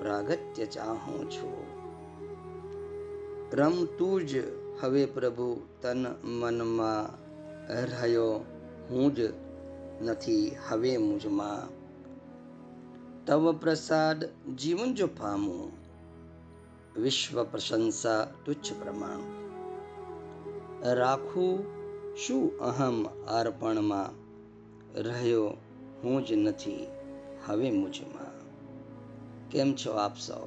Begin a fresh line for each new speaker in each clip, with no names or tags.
પ્રાગત્ય ચાહું છું. રમતું જ હવે પ્રભુ તન મનમાં રહ્યો, હું જ નથી હવે મુજમાં. તવ પ્રસાદ જીવન જો પામું, વિશ્વ પ્રશંસા તુચ્છ પ્રમાણ. રાખું શું અહમ અર્પણમાં, રહ્યો હું જ નથી હવે મુજમાં. કેમ છો આપ સૌ?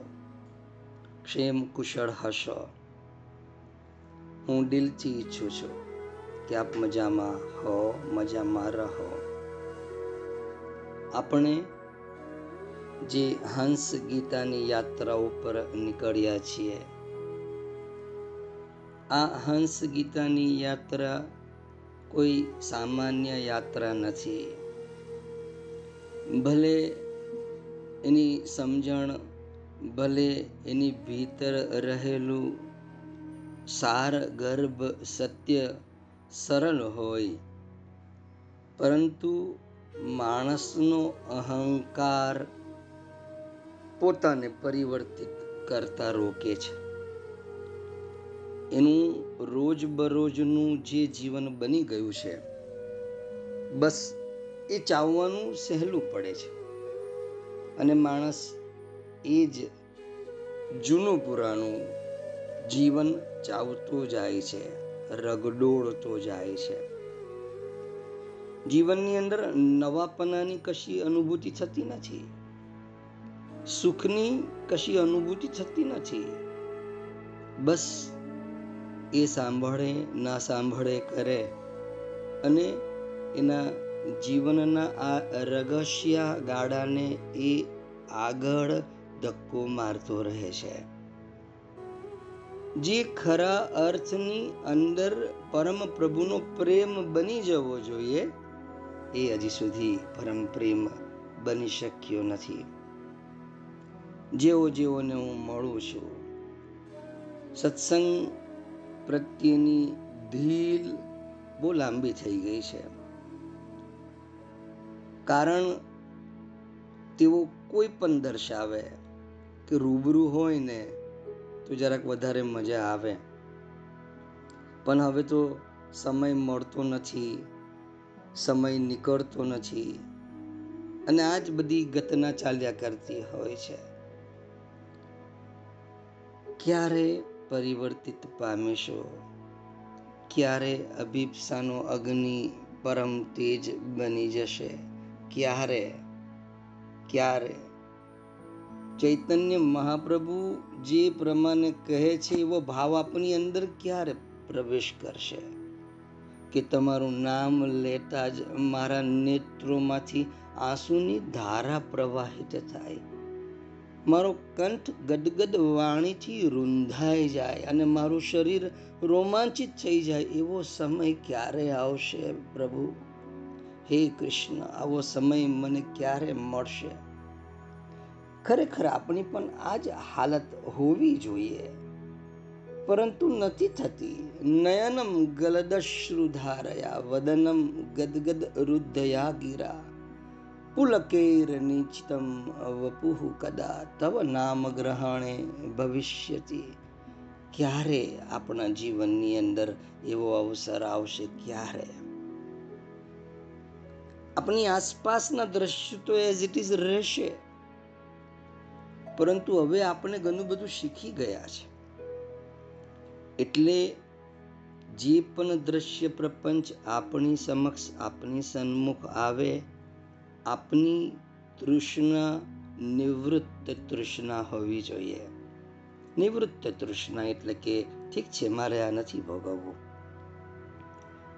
ક્ષેમ કુશળ હશો. હું દિલથી ઈચ્છું છું કે આપ મજામાં હો, મજામાં રહો. આપણે જે હંસ ગીતાની યાત્રા ઉપર નીકળ્યા છીએ, આ હંસ ગીતાની યાત્રા કોઈ સામાન્ય યાત્રા નથી. ભલે એની સમજણ ભલે એની ભીતર રહેલું સાર, ગર્ભ, સત્ય સરળ હોય, પરંતુ માણસનો અહંકાર પોતાને પરિવર્તિત કરતા રોકે છે. એનું રોજબરોજનું જે જીવન બની ગયું છે, બસ એ ચાવવાનું સહેલું પડે છે. અને માણસ એ જ જૂનું પુરાણું જીવન ચાવતો જાય છે, રગડોળતો જાય છે. જીવનની અંદર નવાપનાની કશી અનુભૂતિ થતી નથી, સુખની કશી અનુભૂતિ થતી નથી. બસ એ સાંભળે, ના સાંભળે, કરે અને એના જીવનના આ રગસ્યા ગાડાને એ આગળ ધક્કો મારતો રહે છે. જે ખરા અર્થની અંદર પરમ પ્રભુનો પ્રેમ બની જવો જોઈએ, એ હજી સુધી પરમ પ્રેમ બની શક્યો નથી. જેવો જેઓને હું મળું છું, સત્સંગ પ્રત્યેની ધીલ બહુ લાંબી થઈ ગઈ છે. કારણ તેઓ કોઈ પણ દર્શાવે કે રૂબરૂ હોય ને તો જરાક વધારે મજા આવે. પણ હવે તો સમય મળતો નથી, સમય નીકળતો નથી અને આ જ બધી ગતના ચાલ્યા કરતી હોય છે. ક્યારે પરિવર્તિત પામીશો? ક્યારે અભિપ્સાનો અગ્નિ પરમ તેજ બની જશે? ક્યારે ક્યારે ચૈતન્ય મહાપ્રભુ જે પ્રમાણે કહે છે એવો ભાવ આપની અંદર ક્યારે પ્રવેશ કરશે કે તમારું નામ લેતા જ મારા નેત્રોમાંથી આંસુની ધારા પ્રવાહિત થાય મારો કંઠ ગદગદ વાણીથી રૂંધાઈ જાય અને મારું શરીર રોમાંચિત થઈ જાય એવો સમય ક્યારે આવશે પ્રભુ હે કૃષ્ણ, આવો સમય મને ક્યારે મળશે? ખરેખર આપણી પણ આ જ હાલત હોવી જોઈએ. પરંતુ નથી થતી. નયનમ ગલદશ્રુધારયા વદનમ ગદગદ રુદ્ધયા ગીરા પુલકેર નીચતમ વપુહ કદા, તવ નામ ગ્રહણે ભવિષ્યતિ. ક્યારે આપણા જીવનની અંદર એવો અવસર આવશે? ક્યારે? આપણી આસપાસના દ્રશ્ય તો એઝ ઇટ ઇઝ રહેશે. પરંતુ હવે આપણે ઘણું બધું શીખી ગયા છે. એટલે જે પણ દ્રશ્ય પ્રપંચ આપણી સમક્ષ, આપણી સન્મુખ આવે, આપની તૃષ્ણા નિવૃત્ત તૃષ્ણા હોવી જોઈએ. નિવૃત્ત તૃષ્ણા એટલે કે ઠીક છે, મારે આ નથી ભોગવવું.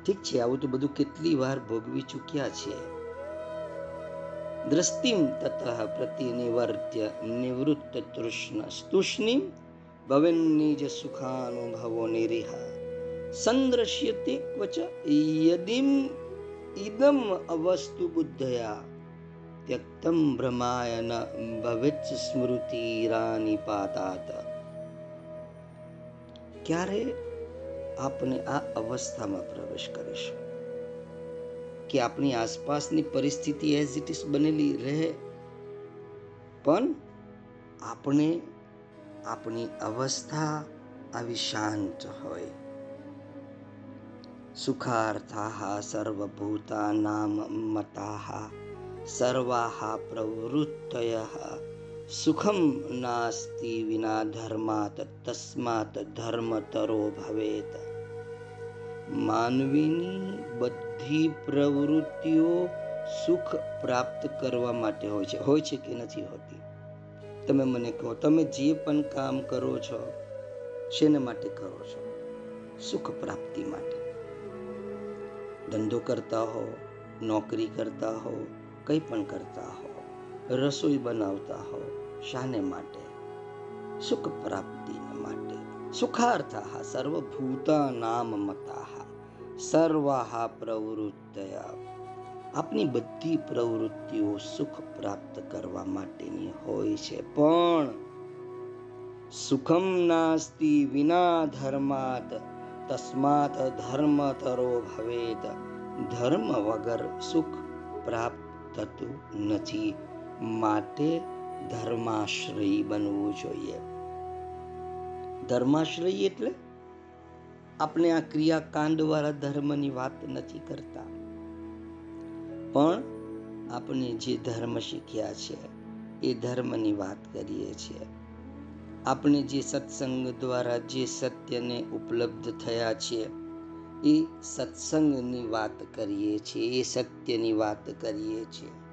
ઠીક છે, આવું તો બધું કેટલી વાર ભોગવી ચૂક્યા છે. દ્રષ્ટિમ તતઃ પ્રતિનિવર્ત્ય નિવૃત્ત તૃષ્ણ સ્તુષ્ણિમ ભવન્નિજ સુખાનુભવો નિરિહ. સંદ્રશ્યતે ક્વચ યદિમ ઇદમ અવસ્તુ બુદ્ધયા. ત્યક્તમ ભ્રમાય ન ભવેત સ્મૃતિરાની પાતાત ક્યારે આપણે આ અવસ્થામાં પ્રવેશ કરીશું. કે આપણી આસપાસની પરિસ્થિતિ એઝ ઇટ ઇઝ બનેલી રહે, પણ આપણે આપણી અવસ્થા આવી શાંત હોય. સુખાર્થાહ સર્વભૂતા નામ મતાः સર્વાહ પ્રવૃત્તય, સુખમ નાસ્તિ વિના ધર્માત તસ્માત ધર્મતરો ભવેત. માનવીની બધી પ્રવૃત્તિઓ સુખ પ્રાપ્ત કરવા માટે હોય છે. હોય છે કે નથી હોતી? તમે મને કહો, તમે જે પણ કામ કરો છો, શેને માટે કરો છો? સુખ પ્રાપ્તિ માટે. ધંધો કરતા હો, નોકરી કરતા હો, કંઈ પણ કરતા હો, રસોઈ બનાવતા હો, શાને માટે? સુખ પ્રાપ્તિને માટે સુખાર્થાः સર્વભૂતાનામ મતાः સર્વાહ પ્રવૃત્તયા. આપની બધી પ્રવૃત્તિઓ સુખ પ્રાપ્ત કરવા માટેની હોય છે, પણ સુખમ નાસ્તિ વિના ધર્માત, તસ્માત ધર્મતરો ભવેત. ધર્મ વગર સુખ પ્રાપ્ત થતું નથી. માટે ધર્માશ્રયી બનવું જોઈએ. ધર્માશ્રયી એટલે? આપણે આ ક્રિયાકાંડ વાળા ધર્મની વાત નથી કરતા. પણ આપણે જે ધર્મ શીખ્યા છે, એ ધર્મની વાત કરીએ છીએ. આપણે જે સત્સંગ દ્વારા જે સત્યને ઉપલબ્ધ થયા છે, એ સત્સંગની વાત કરીએ છીએ, એ સત્યની વાત કરીએ છીએ.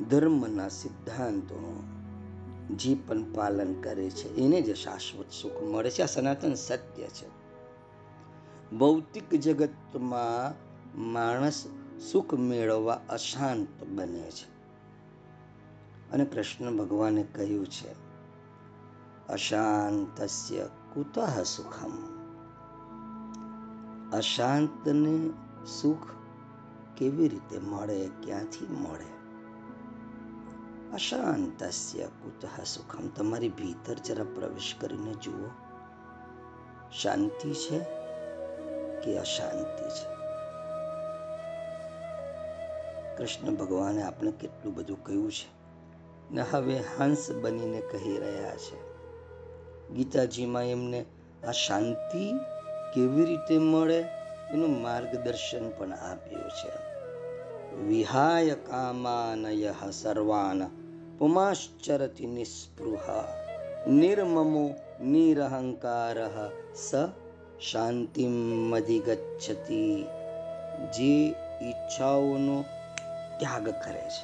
ધર્મના સિદ્ધાંતોનું જે પણ પાલન કરે છે. એને જ શાશ્વત સુખ મળે છે. આ સનાતન સત્ય છે. ભૌતિક જગતમાં માણસ સુખ મેળવવા અશાંત બને છે. અને કૃષ્ણ ભગવાને કહ્યું છે, અશાંતસ્ય કુતઃ સુખમ. અશાંતને સુખ કેવી રીતે મળે? ક્યાંથી મળે? અશાંતસ્ય કુતઃ સુખમ તમારી ભીતર જરા પ્રવેશ કરીને જુઓ શાંતિ છે કે અશાંતિ છે કૃષ્ણ ભગવાને આપણે કેટલું બધું કહ્યું છે ને હવે હંસ બનીને કહી રહ્યા છે ગીતાજીમાં એમને આ શાંતિ કેવી રીતે મળે એનું માર્ગદર્શન પણ આપ્યું છે વિહાય કામાનય સર્વાન પુમાશ્ચરતિ નિસ્પૃહ નિર્મમો નિરહંકાર સ શાંતિમધિગચ્છતિ જે ઈચ્છાઓનો ત્યાગ કરે છે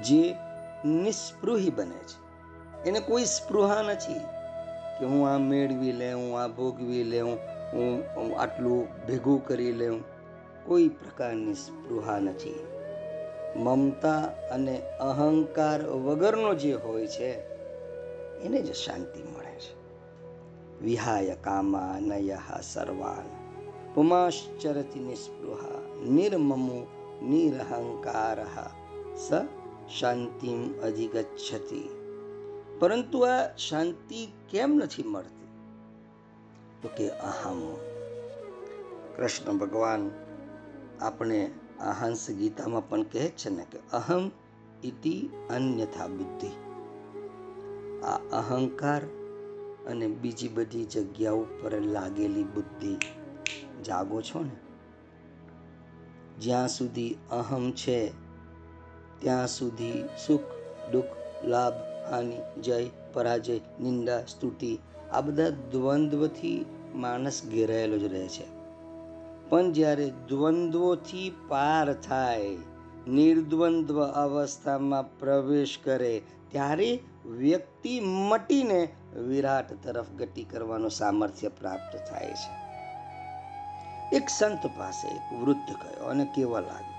જે નિસ્પૃહી બને છે એને કોઈ સ્પૃહા નથી કે હું આ મેળવી લઉં હું આ ભોગવી લઉં હું આટલું ભેગું કરી લઉં કોઈ પ્રકારની સ્પૃહા નથી મમતા અને અહંકાર વગરનો જે હોય છે, એને જ શાંતિ મળે છે. વિહાય કામા નય સર્વાન, પુમાશ્ચરતિ નિસ્પૃહા, નિર્મમો નિરહંકાર, સ શાંતિમ અધિગચ્છતિ. પરંતુ આ શાંતિ કેમ નથી મળતી? તો કે અહમ. કૃષ્ણ ભગવાન, આપણે હંસ ગીતામાં પણ કહે છે ને કે અહમ ઇતિ અન્યથા બુદ્ધિ આ અહંકાર અને બીજી બધી જગ્યાઓ પર લાગેલી બુદ્ધિ જાગો છો ને જ્યાં સુધી અહમ છે ત્યાં સુધી સુખ દુઃખ લાભ હાનિ જય પરાજય નિંદા સ્તુતિ આ બધા દ્વંદ્વથી માણસ ઘેરાયેલો જ રહે છે પણ જ્યારે દ્વંદ્વોથી પાર થાય, નિર્દ્વંદ્વ અવસ્થામાં પ્રવેશ કરે, ત્યારે વ્યક્તિ મટીને વિરાટ તરફ ગતિ કરવાનું સામર્થ્ય પ્રાપ્ત થાય છે. એક સંત પાસે એક વૃદ્ધ ગયો અને કેવા લાગ્યો,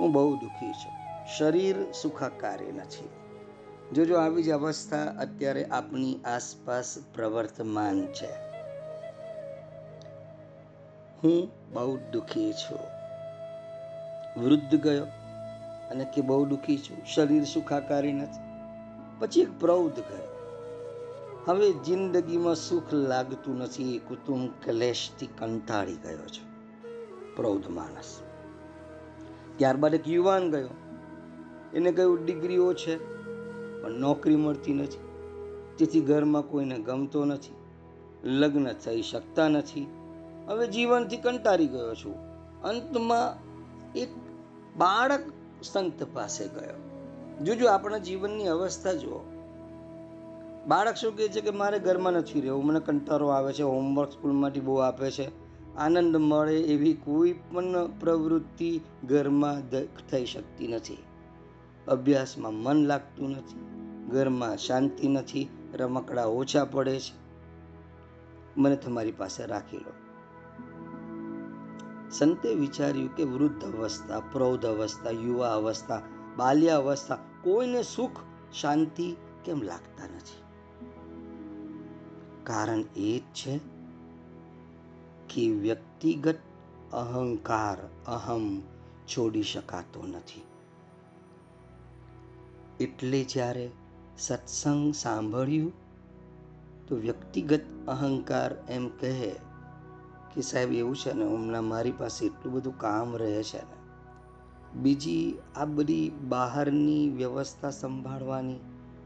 હું બહુ દુઃખી છું. શરીર સુખાકારી નથી. જોજો, આવી જ અવસ્થા અત્યારે આપની આસપાસ પ્રવર્તમાન છે. હું બહુ દુઃખી છું. વૃદ્ધ ગયો અને કે બહુ દુઃખી છું. શરીર સુખાકારી નથી. પછી એક પ્રૌઢ ગયો. હવે જિંદગીમાં સુખ લાગતું નથી. કુટુંબ ક્લેશથી કંટાળી ગયો છે. પ્રૌઢ માણસ. ત્યારબાદ એક યુવાન ગયો. એને કહ્યું ડિગ્રીઓ છે, પણ નોકરી મળતી નથી. તેથી ઘરમાં કોઈને ગમતો નથી. લગ્ન થઈ શકતા નથી. હવે જીવનથી કંટાળી ગયો છું. અંતમાં એક બાળક સંત પાસે ગયો. જોજો આપણા જીવનની અવસ્થા જુઓ. બાળક શું કહે છે કે મારે ઘરમાં નથી રહેવું, મને કંટાળો આવે છે, હોમવર્ક સ્કૂલમાંથી બહુ આપે છે. આનંદ મળે એવી કોઈ પણ પ્રવૃત્તિ ઘરમાં થઈ શકતી નથી. અભ્યાસમાં મન લાગતું નથી, ઘરમાં શાંતિ નથી, રમકડા ઓછા પડે છે. મને તમારી પાસે રાખી લો. સંતે વિચાર્યું કે વૃદ્ધ અવસ્થા, પ્રૌઢ અવસ્થા, યુવા અવસ્થા, બાલ્ય અવસ્થા કોઈને સુખ, શાંતિ કેમ લાગતા નથી? કારણ એ જ છે કે વ્યક્તિગત અહંકાર અહમ છોડી શકાતો નથી. એટલે જ્યારે સત્સંગ સાંભળ્યું, તો વ્યક્તિગત અહંકાર એમ કહે કે સાહેબ એવું છે ને, હમણાં મારી પાસે એટલું બધું કામ રહે છે ને. બીજી આ બધી બહારની વ્યવસ્થા સંભાળવાની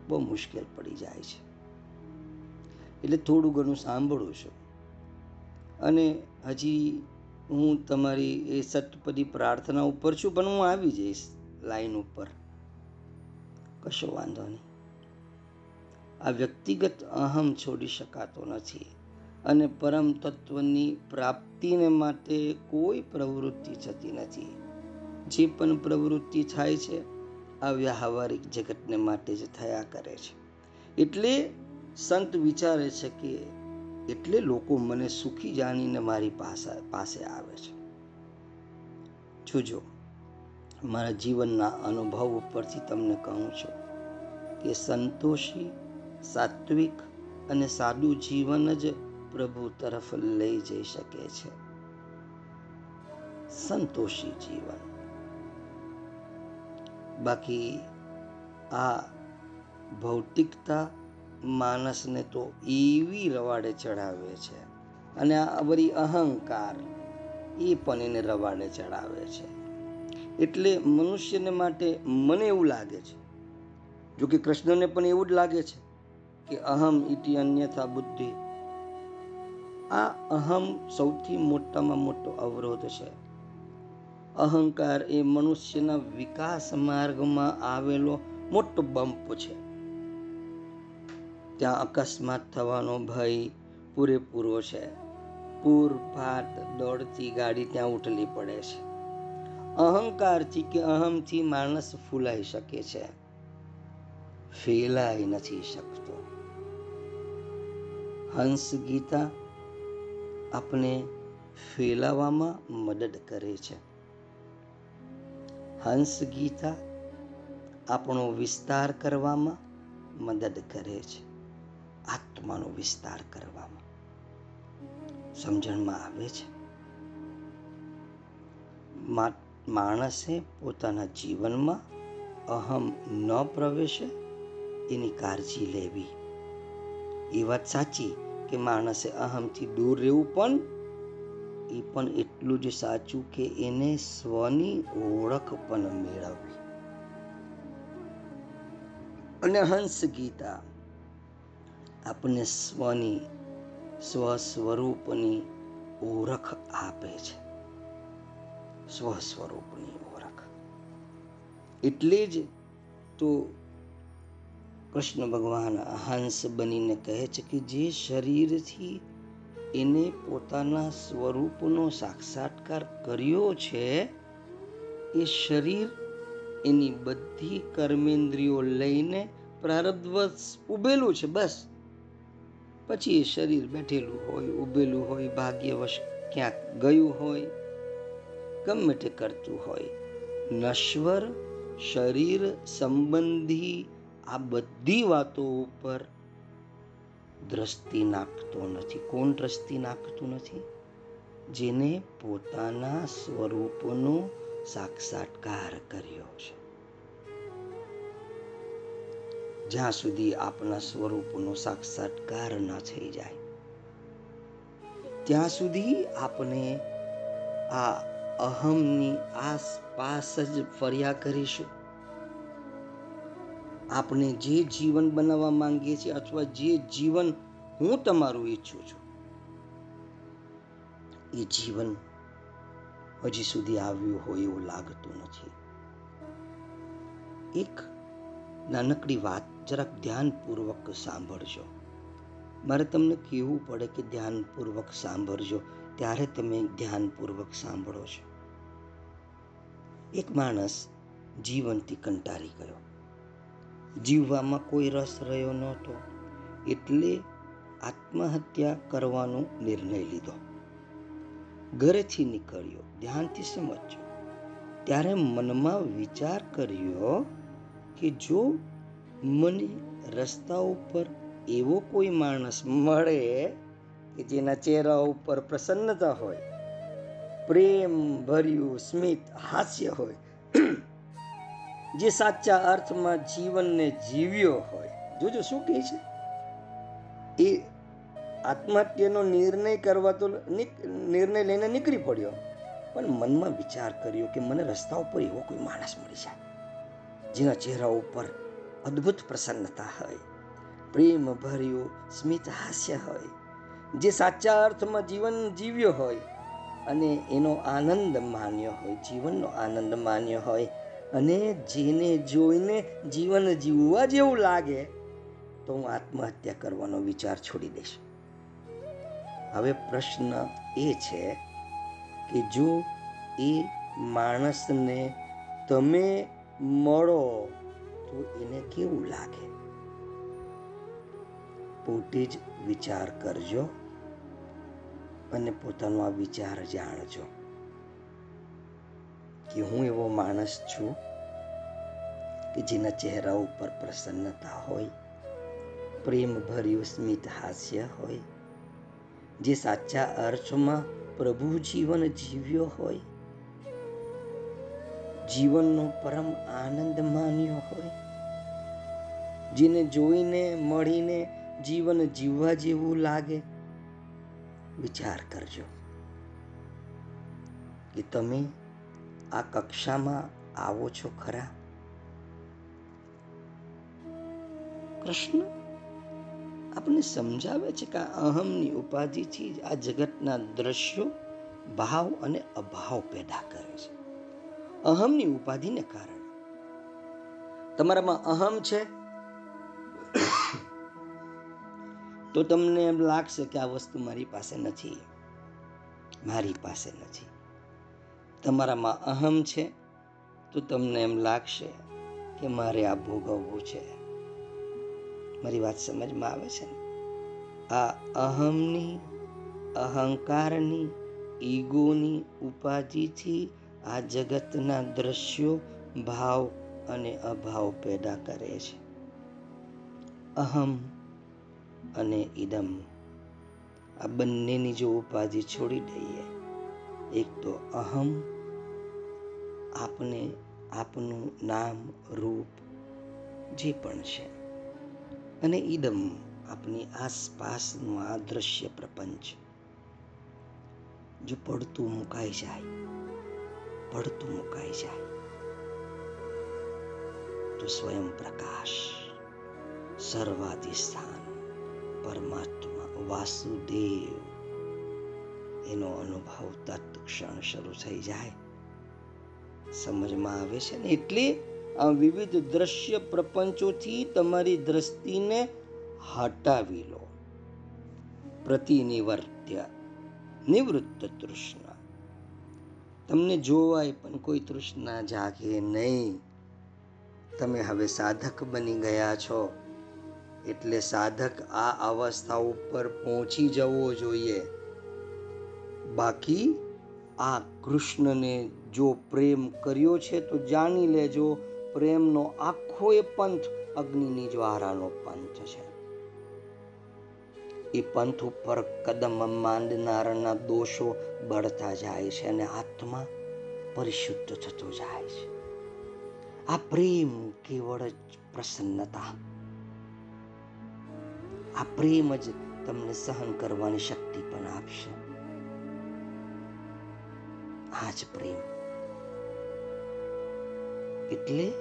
બહુ મુશ્કેલ પડી જાય છે. એટલે થોડું ઘણું સાંભળું છું. અને હજી હું તમારી એ સતપદી પ્રાર્થના ઉપર છું, પણ હું આવી જઈશ લાઈન ઉપર. કશો વાંધો નહીં. આ વ્યક્તિગત અહમ છોડી શકાતો નથી. અને પરમ તત્વની પ્રાપ્તિને માટે કોઈ પ્રવૃત્તિ થતી નથી. જે પણ પ્રવૃત્તિ થાય છે, આ વ્યવહારિક જગતને માટે જ થયા કરે છે. એટલે સંત વિચારે છે કે એટલે લોકો મને સુખી જાણીને મારી પાસે પાસે આવે છે. જોજો, મારા જીવનના અનુભવ ઉપરથી તમને કહું છું કે સંતોષી, સાત્વિક અને સાદું જીવન જ પ્રભુ તરફ લઈ જઈ શકે છે. સંતોષી જીવન. બાકી આ ભૌતિકતા માણસને તો એવી રવાડે ચડાવે છે અને આ બધી અહંકાર એ પણ એને રવાડે ચડાવે છે. એટલે મનુષ્યને માટે મને એવું લાગે છે જો કે કૃષ્ણને પણ એવું જ લાગે છે કે અહમ ઇતિ અન્યથા બુદ્ધિ આ અહમ સૌથી મોટામાં મોટો અવરોધ છે. અહંકાર એ મનુષ્યના વિકાસ માર્ગમાં આવેલો મોટો બમ્પ છે. ત્યાં અકસ્માત થવાનો ભય પૂરેપૂરો છે. પૂર ફાટ દોડતી ગાડી ત્યાં ઉઠલી પડે છે. અહંકારથી કે અહમથી માણસ ફૂલાઈ શકે છે. ફેલાઈ નથી શકતો. હંસ ગીતા આપણે ફેલાવામાં મદદ કરે છે. હંસ ગીતા આપણો વિસ્તાર કરવામાં મદદ કરે છે. આત્માનો વિસ્તાર કરવામાં. સમજણમાં આવે છે. માણસે પોતાના જીવનમાં અહમ ન પ્રવેશે એની કાળજી લેવી. એ વાત સાચી. કે માણસે અહમથી દૂર રહેવું પણ એ પણ એટલું જ સાચું કે એને સ્વની ઓળખ પણ મેળવવી. અને હંસ ગીતા આપણને સ્વની સ્વ સ્વરૂપની ઓળખ આપે છે. સ્વ સ્વરૂપની ઓળખ. એટલે જ તો કૃષ્ણ ભગવાન હંસ બનીને કહે છે કે જે શરીરથી એને પોતાના સ્વરૂપનો સાક્ષાત્કાર કર્યો છે, એ શરીર એની બધી કર્મેન્દ્રિયો લઈને પ્રારબ્ધવશ ઉભેલું છે બસ. પછી એ શરીર બેઠેલું હોય, ઉભેલું હોય, ભાગ્યવશ ક્યાંક ગયું હોય, ગમે તે કરતું હોય. નશ્વર શરીર સંબંધી આ બધી વાતો ઉપર દ્રષ્ટિ નાખતો નથી. કોણ દ્રષ્ટિ નાખતું નથી? જેને પોતાના સ્વરૂપનો સાક્ષાત્કાર કર્યો છે. જ્યાં સુધી આપણા સ્વરૂપનો સાક્ષાત્કાર ન થઈ જાય, ત્યાં સુધી આપણે આ અહમની આસપાસ જ ફર્યા કરીશું. આપણે જે જીવન બનાવવા માંગીએ છીએ અથવા જે જીવન હું તમારું ઈચ્છું છું, એ જીવન હજી સુધી આવ્યું હોય એવું લાગતું નથી. એક નાનકડી વાત જરાક ધ્યાનપૂર્વક સાંભળજો. મારે તમને કહેવું પડે કે ધ્યાનપૂર્વક સાંભળજો, ત્યારે તમે ધ્યાનપૂર્વક સાંભળો છો. એક માણસ જીવનથી કંટાળી ગયો. જીવવામાં કોઈ રસ રહ્યો નહોતો, એટલે આત્મહત્યા કરવાનો નિર્ણય લીધો. ઘરેથી નીકળ્યો, ધ્યાનથી સમજ્યો. ત્યારે મનમાં વિચાર કર્યો કે જો મને રસ્તા ઉપર એવો કોઈ માણસ મળે કે જેના ચહેરા ઉપર પ્રસન્નતા હોય પ્રેમ ભર્યું સ્મિત, હાસ્ય હોય જે સાચા અર્થમાં જીવનને જીવ્યો હોય. જોજો શું કહે છે? એ આત્મહત્યાનો નિર્ણય કરવા તો નિર્ણય લઈને નીકળી પડ્યો. પણ મનમાં વિચાર કર્યો કે મને રસ્તા ઉપર એવો કોઈ માણસ મળી જાય, જેના ચહેરા ઉપર અદ્ભુત પ્રસન્નતા હોય પ્રેમ ભર્યું સ્મિત હાસ્ય હોય, જે સાચા અર્થમાં જીવન જીવ્યો હોય અને એનો આનંદ માન્યો હોય, જીવનનો આનંદ માન્યો હોય અને જેને જોઈને જીવન જીવવા જેવું લાગે, તો હું આત્મહત્યા કરવાનો વિચાર છોડી દઈશ. હવે પ્રશ્ન એ છે કે જો એ માણસને તમે મળો, તો એને કેવું લાગે? પોતે જ વિચાર કરજો અને પોતાનો આ વિચાર જાણજો. કે હું એવો માણસ છું કે જેના ચહેરા ઉપર પ્રસન્નતા હોય, પ્રેમભર્યું સ્મિત હાસ્ય હોય, જે સાચા અર્થમાં પ્રભુ જીવન જીવ્યો હોય, જીવનનો પરમ આનંદ માન્યો હોય, જેને જોઈને મળીને જીવન જીવવા જેવું લાગે. વિચાર કરજો કે તમે આ કક્ષામાં આવો છો ખરા? કૃષ્ણ આપણને સમજાવે છે કે આ અહમની ઉપાધિથી જ આ જગતના દ્રશ્યો ભાવ અને અભાવ પેદા કરે છે. અહમની ઉપાધિને કારણે. તમારામાં અહમ છે? તો તમને એમ લાગશે કે આ વસ્તુ મારી પાસે નથી. મારી પાસે નથી. તમારામાં અહમ છે, તો તમને એમ લાગશે કે મારે આ ભોગવવું છે. મારી વાત સમજમાં આવે છે ને? આ અહમની, અહંકારની, ઈગોની ઉપાધિથી આ જગતના દ્રશ્યો ભાવ અને અભાવ પેદા કરે છે. અહમ અને ઈદમ. આ બંનેની જો ઉપાધિ છોડી દઈએ, એક તો અહમ આપને આપનું નામ, રૂપ, જે પણ છે. અને ઈદમ આપની આસપાસનું આ દ્રશ્ય પ્રપંચ, જો પડતું મુકાઈ જાય, પડતું મુકાઈ જાય, તો સ્વયં પ્રકાશ સર્વાધિષ્ઠાન પરમાત્મા, વાસુદેવ, એનો અનુભવ તત્ક્ષણ શરૂ થઈ જાય. સમજમાં આવે છે ને? એટલે આ વિવિધ દ્રશ્ય પ્રપંચોથી તમારી દ્રષ્ટિને હટાવી લો. પ્રતિનિવર્ત્ય, નિવૃત્ત તૃષ્ણા. તમને જોવાય પણ કોઈ તૃષ્ણા જાગે નહીં. તમે હવે સાધક બની ગયા છો. એટલે સાધક આ અવસ્થા ઉપર પહોંચી જવો જોઈએ. બાકી આ કૃષ્ણને જો પ્રેમ કર્યો છે તો જાણી લેજો પ્રેમનો આખો એ પંથ અગ્નિની જ્વારાનો પંથ છે. એ પંથ ઉપર કદમ માંડનારના દોષો બળતા જાય છે અને આત્મા પરિશુદ્ધ થતો જાય છે. આ પ્રેમ કેવળ જ પ્રસન્નતા. આ પ્રેમ જ તમને સહન કરવાની શક્તિ પણ આપશે. આ જ પ્રેમ. એટલે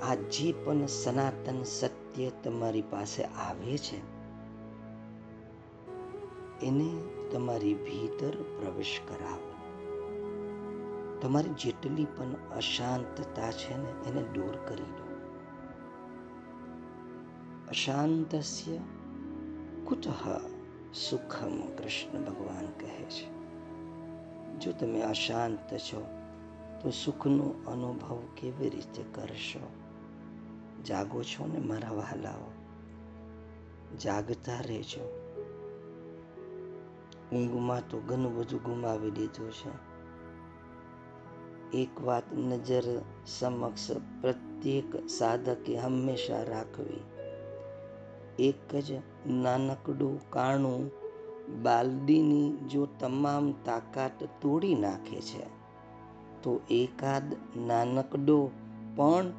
આ જે પણ સનાતન સત્ય તમારી પાસે આવે છે. એને તમારી ભીતર પ્રવેશ કરાવો. તમારી જેટલી પણ અશાંતતા છે ને, એને દૂર કરી દો. અશાંતસ્ય કુતઃ સુખમ કૃષ્ણ ભગવાન કહે છે. જો તમે અશાંત છો, તો સુખનો અનુભવ કેવી રીતે કરશો? જાગો છો ને મારા વહાલાઓ? જાગતા રહેજો. ઊંઘમાં તો ઘણું બધું ગુમાવી દીધું છે. એક વાત નજર સમક્ષ પ્રત્યેક સાધકે હંમેશા રાખવી. એક જ નાનકડું કાણું બાલદીની જો તમામ તાકાત તોડી નાખે છે, તો એકાદ નાનકડો પણ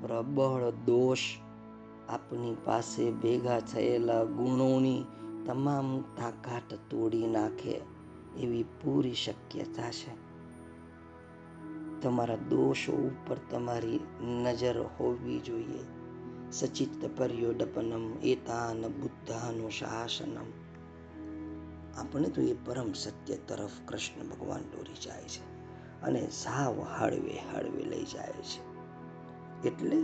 પ્રબળ દોષ આપની પાસે ભેગા થયેલા ગુણોની તમામ તાકાત તોડી નાખે એવી પૂરી શક્યતા છે. તમારા દોષો ઉપર તમારી નજર હોવી જોઈએ. સચિત પર્યોડપનમ એતાન બુદ્ધાનું શાસનમ આપણે તો એ પરમ સત્ય તરફ કૃષ્ણ ભગવાન દોરી જાય છે અને સાવ હળવે હળવે લઈ જાય છે. એટલે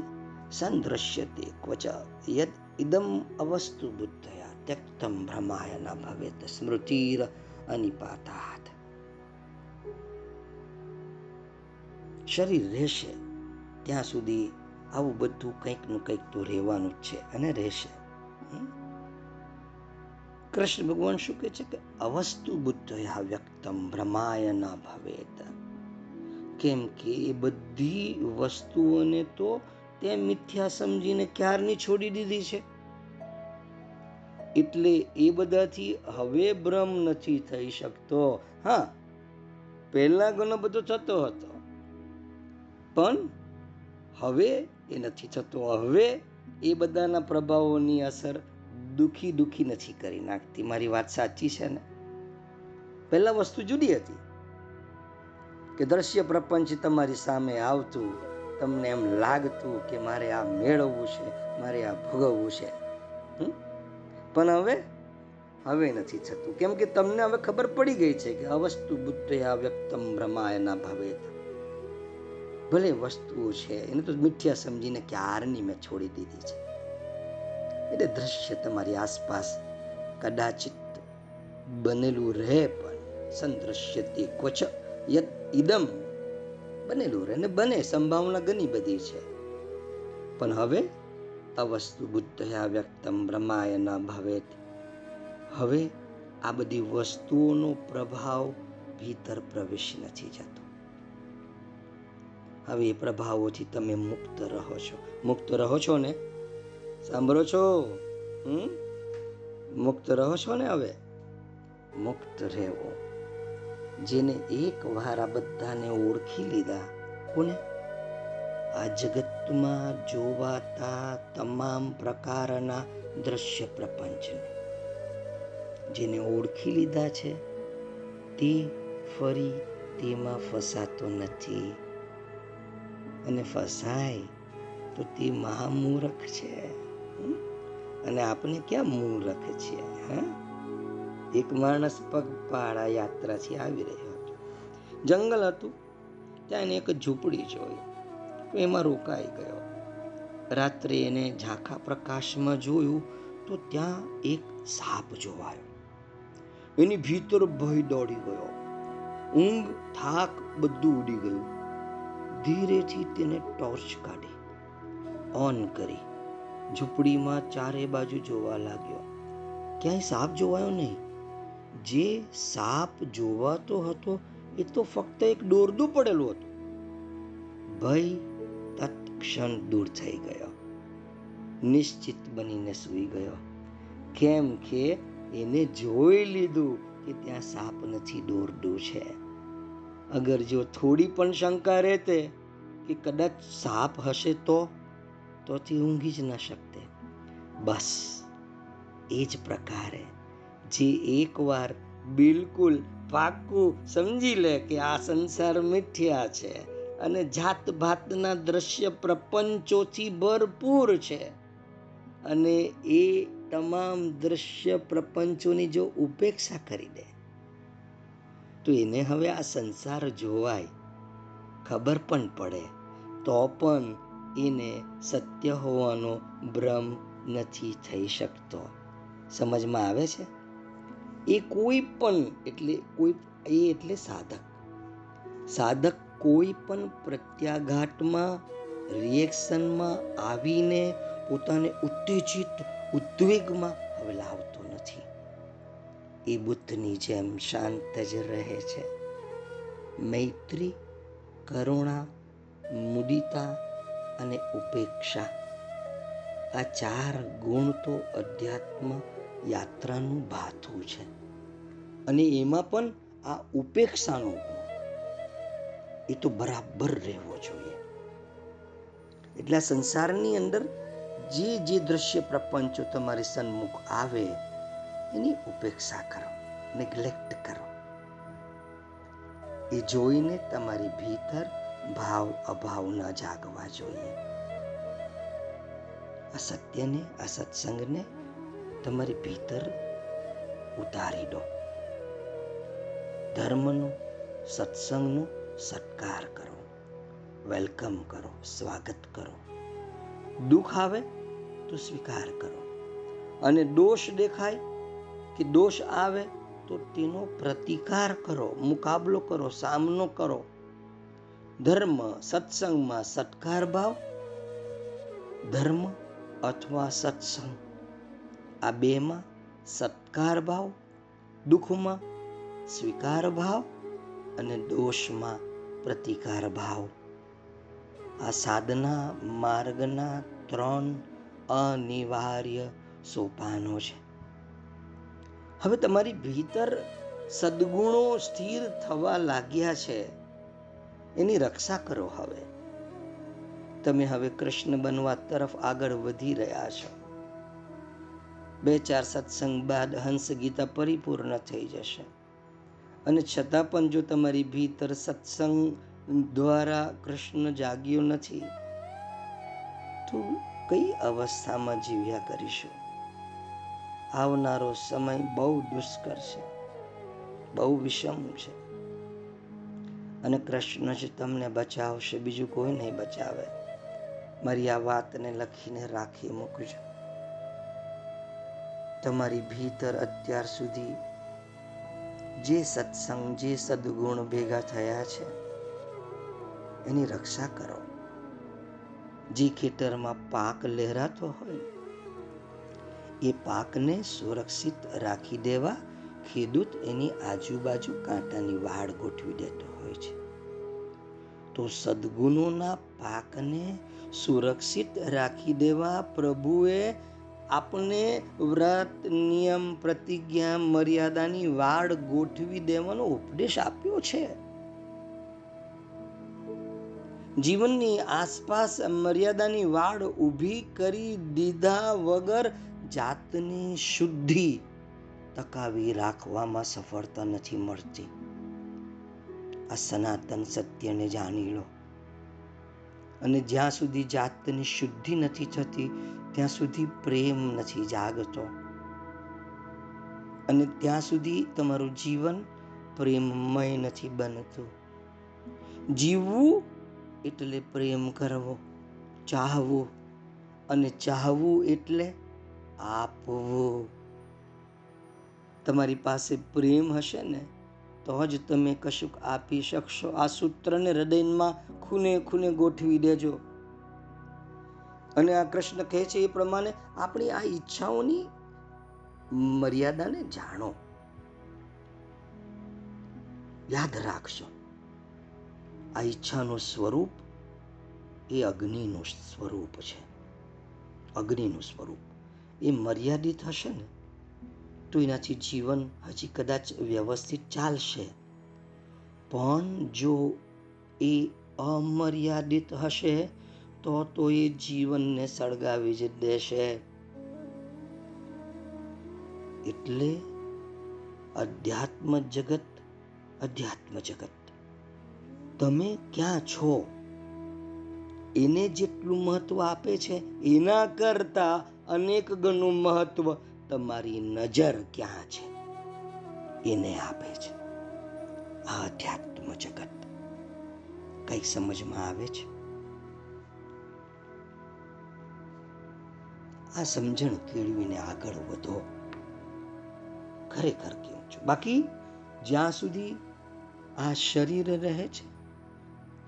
સંદ્રશ્યતે ક્વચ યદ ઇદમ અવસ્તુ બુદ્ધયા ત્યક્તમ ભ્રમાય ન ભવેત સ્મૃતિર અનિપાતાત. શરીર રહેશે ત્યાં સુધી આવું બધું કંઈકનું કંઈક તો રહેવાનું જ છે અને રહેશે. કૃષ્ણ ભગવાન શું કહે છે કે, અવસ્તુ બુદ્ધયા વ્યક્તમ ભ્રમાય ના ભવેત. કેમ કે એ બધી વસ્તુઓને તો તે મિથ્યા સમજીને ક્યારની છોડી દીધી છે? એટલે એ બધાથી હવે ભ્રમ નથી થઈ શકતો. હા, પહેલા ઘણો બધો થતો હતો. પણ હવે એ નથી થતો. હવે એ બધાના પ્રભાવોની અસર દુખી દુખી નથી કરી નાખતી. મારી વાત સાચી છે ને? પહેલાં વસ્તુ જુદી હતી કે દ્રશ્ય પ્રપંચ તમારી સામે આવતું, તમને એમ લાગતું કે મારે આ મેળવવું છે, મારે આ ભોગવવું છે. પણ હવે હવે નથી થતું. કેમ કે તમને હવે ખબર પડી ગઈ છે કે અવસ્તુ બુદ્ધ આ વ્યક્તમ ભ્રમાયના ભાવે ભલે વસ્તુઓ છે, એને તો મિથ્યા સમજીને ક્યારની મેં છોડી દીધી છે? એટલે દ્રશ્ય તમારી આસપાસ કદાચિત બનેલું રહે પણ સંદ્રશ્યતી ક્વચ યત ઇદમ બનેલું રહે ને બને સંભાવના ઘણી બધી છે. પણ હવે અવસ્તુ બુદ્ધયા વ્યક્તમ બ્રહ્માય ન ભવેત. હવે આ બધી વસ્તુઓનો પ્રભાવ ભીતર પ્રવેશ નથી જતો. હવે એ પ્રભાવોથી તમે મુક્ત રહો છો. મુક્ત રહો છો ને? સાંભળો છો? હમ? મુક્ત રહો છો ને હવે? મુક્ત રહેવો. જેને એક વાર આ બધાને ઓળખી લીધા, કોને? આ જગતમાં જોવાતા તમામ પ્રકારના દ્રશ્ય પ્રપંચને. જેને ઓળખી લીધા છે, તે ફરી તેમાં ફસાતો નથી. અને ફસાય તો તે મહામૂર્ખ છે. અને આપણે ક્યાં મૂર્ખ છે હા? એક માણસ પગપાળા યાત્રાથી આવી રહ્યો હતો. જંગલ હતું, ત્યાં એને એક ઝૂંપડી જોઈ, તો એમાં રોકાઈ ગયો. રાત્રે એને ઝાંખા પ્રકાશમાં જોયું, તો ત્યાં એક સાપ જોવાયો. એની ભીતર ભય દોડી ગયો. ઊંઘ, થાક બધું ઉડી ગયું. ધીરેથી તેને ટોર્ચ કાઢી, ઓન કરી. ઝૂંપડીમાં ચારે બાજુ જોવા લાગ્યો. ક્યાંય સાપ જોવાયો નહીં? જે સાપ જોવાતો હતો એ તો ફક્ત એક દોરડું પડેલું હતું. ભય તત્ક્ષણ દૂર થઈ ગયો. નિશ્ચિત બનીને સૂઈ ગયો. કેમ કે એને જોઈ લીધું કે ત્યાં સાપ નથી દોરડું છે. અગર જો થોડી પણ શંકા રહેતે કે કદાચ સાપ હશે તો? તોથી ઊંઘી જ ન શકતે. બસ, એ જ પ્રકારે જે એકવાર બિલકુલ પાક્કું સમજી લે કે આ સંસાર મિથ્યા છે અને જાત ભાતના દ્રશ્ય પ્રપંચોથી ભરપૂર છે. અને એ તમામ દ્રશ્ય પ્રપંચોની જો ઉપેક્ષા કરી દે, તો એને હવે આ સંસાર જોવાય. ખબર પણ પડે. તો પણ એને સત્ય હોવાનો ભ્રમ નથી થઈ શકતો. સમજમાં આવે છે? એ કોઈ પણ એટલે કોઈ એ એટલે સાધક. સાધક કોઈ પણ પ્રત્યાઘાતમાં રિએક્શનમાં આવીને પોતાને ઉત્તેજિત, ઉદ્વેગમાં હવે લાવતો નથી. એ બુદ્ધની જેમ શાંત જ રહે છે. મૈત્રી, કરુણા, મુદિતા અને ઉપેક્ષા. આ ચાર ગુણ તો અધ્યાત્મ યાત્રાનું ભાથું છે. અને એમાં પણ આ ઉપેક્ષાનો એ તો બરાબર રહેવો જોઈએ. એટલે સંસારની અંદર જે જે દ્રશ્ય પ્રપંચો તમારી સન્મુખ આવે, એની ઉપેક્ષા કરો નેગ્લેક્ટ કરો. એ જોઈને તમારી ભીતર ભાવ અભાવ ન જાગવા જોઈએ. આ સત્યને, આ સત્સંગને તમારી ભીતર ઉતારી દો. ધર્મનું, સત્સંગનું સત્કાર કરો. વેલકમ કરો, સ્વાગત કરો. દુઃખ આવે તો સ્વીકાર કરો. અને દોષ દેખાય કે દોષ આવે તો તેનો પ્રતિકાર કરો, મુકાબલો કરો, સામનો કરો. ધર્મ, સત્સંગમાં સત્કાર ભાવ, ધર્મ અથવા સત્સંગ. આ બેમાં સત્કાર ભાવ, દુઃખમાં સ્વીકાર ભાવ અને દોષમાં પ્રતિકાર ભાવ. આ સાધના માર્ગના ત્રણ અનિવાર્ય સોપાનો છે. હવે તમારી ભીતર સદગુણો સ્થિર થવા લાગ્યા છે. એની રક્ષા કરો હવે. તમે હવે કૃષ્ણ બનવા તરફ આગળ વધી રહ્યા છો. બે ચાર સત્સંગ બાદ હંસ ગીતા પરિપૂર્ણ થઈ જશે. અને છતાં પણ જો તમારી ભીતર સત્સંગ દ્વારા કૃષ્ણ જાગ્યો નથી, તો કઈ અવસ્થામાં જીવ્યા કરીશું? આવનારો સમય બહુ દુષ્કર છે, બહુ વિષમ છે. અને કૃષ્ણ જ તમને બચાવશે, બીજું કોઈ નહીં બચાવે. મારી આ વાતને લખીને રાખી મૂકજો. તમારી ભીતર અત્યાર સુધી જે સત્સંગ, જે સદગુણ ભેગા થયા છે, એની રક્ષા કરો. જે ખેતરમાં પાક લહેરાતો હોય, એ પાકને સુરક્ષિત રાખી દેવા, ખેડૂત એની આજુબાજુ કાંટાની વાડ ગોઠવી દેતો. હોય છે. તો સદગુણોના પાકને સુરક્ષિત રાખી દેવા પ્રભુએ આપણે વ્રત, નિયમ, પ્રતિજ્ઞા, મર્યાદાની વાડ ગોઠવી દેવાનો ઉપદેશ આપ્યો છે. જીવનની આસપાસ મર્યાદાની વાડ ઊભી કરી દીધા વગર જાતની શુદ્ધિ ટકાવી રાખવામાં સફળતા નથી મળતી. આ સનાતન સત્યને જાણી લો અને જ્યાં સુધી જાતની શુદ્ધિ નથી થતી, ત્યાં સુધી પ્રેમ નથી જાગતો. અને ત્યાં સુધી તમારું જીવન પ્રેમમય નથી બનતું. જીવવું એટલે પ્રેમ કરવો, ચાહવું, અને ચાહવું એટલે આપવું. તમારી પાસે પ્રેમ હશે ને તો જ તમે કશુંક આપી શકશો. આ સૂત્રને હૃદયમાં ખૂને ખૂને ગોઠવી દેજો. અને આ કૃષ્ણ કહે છે એ પ્રમાણે આપણી આ ઈચ્છાઓની મર્યાદાને જાણો. યાદ રાખજો. આ ઈચ્છાનું સ્વરૂપ એ અગ્નિનું સ્વરૂપ છે. અગ્નિનું સ્વરૂપ. એ મર્યાદિત હશે ને તો એનાથી જીવન હજી કદાચ વ્યવસ્થિત ચાલશે. પણ જો એ અમર્યાદિત હશે, તો તો એ જીવનને સળગાવી જ દેશે. એટલે અધ્યાત્મ જગત અધ્યાત્મ જગત. તમે ક્યાં છો? એને જેટલું મહત્વ આપે છે, એના કરતા અનેક ગણું મહત્વ તમારી નજર ક્યાં છે? એને આપે છે. આ અધ્યાત્મ જગત. કંઈક સમજમાં આવે છે? આ સમજણ કેળવીને આગળ વધો. ખરેખર કેવું છું? બાકી જ્યાં સુધી આ શરીર રહે છે,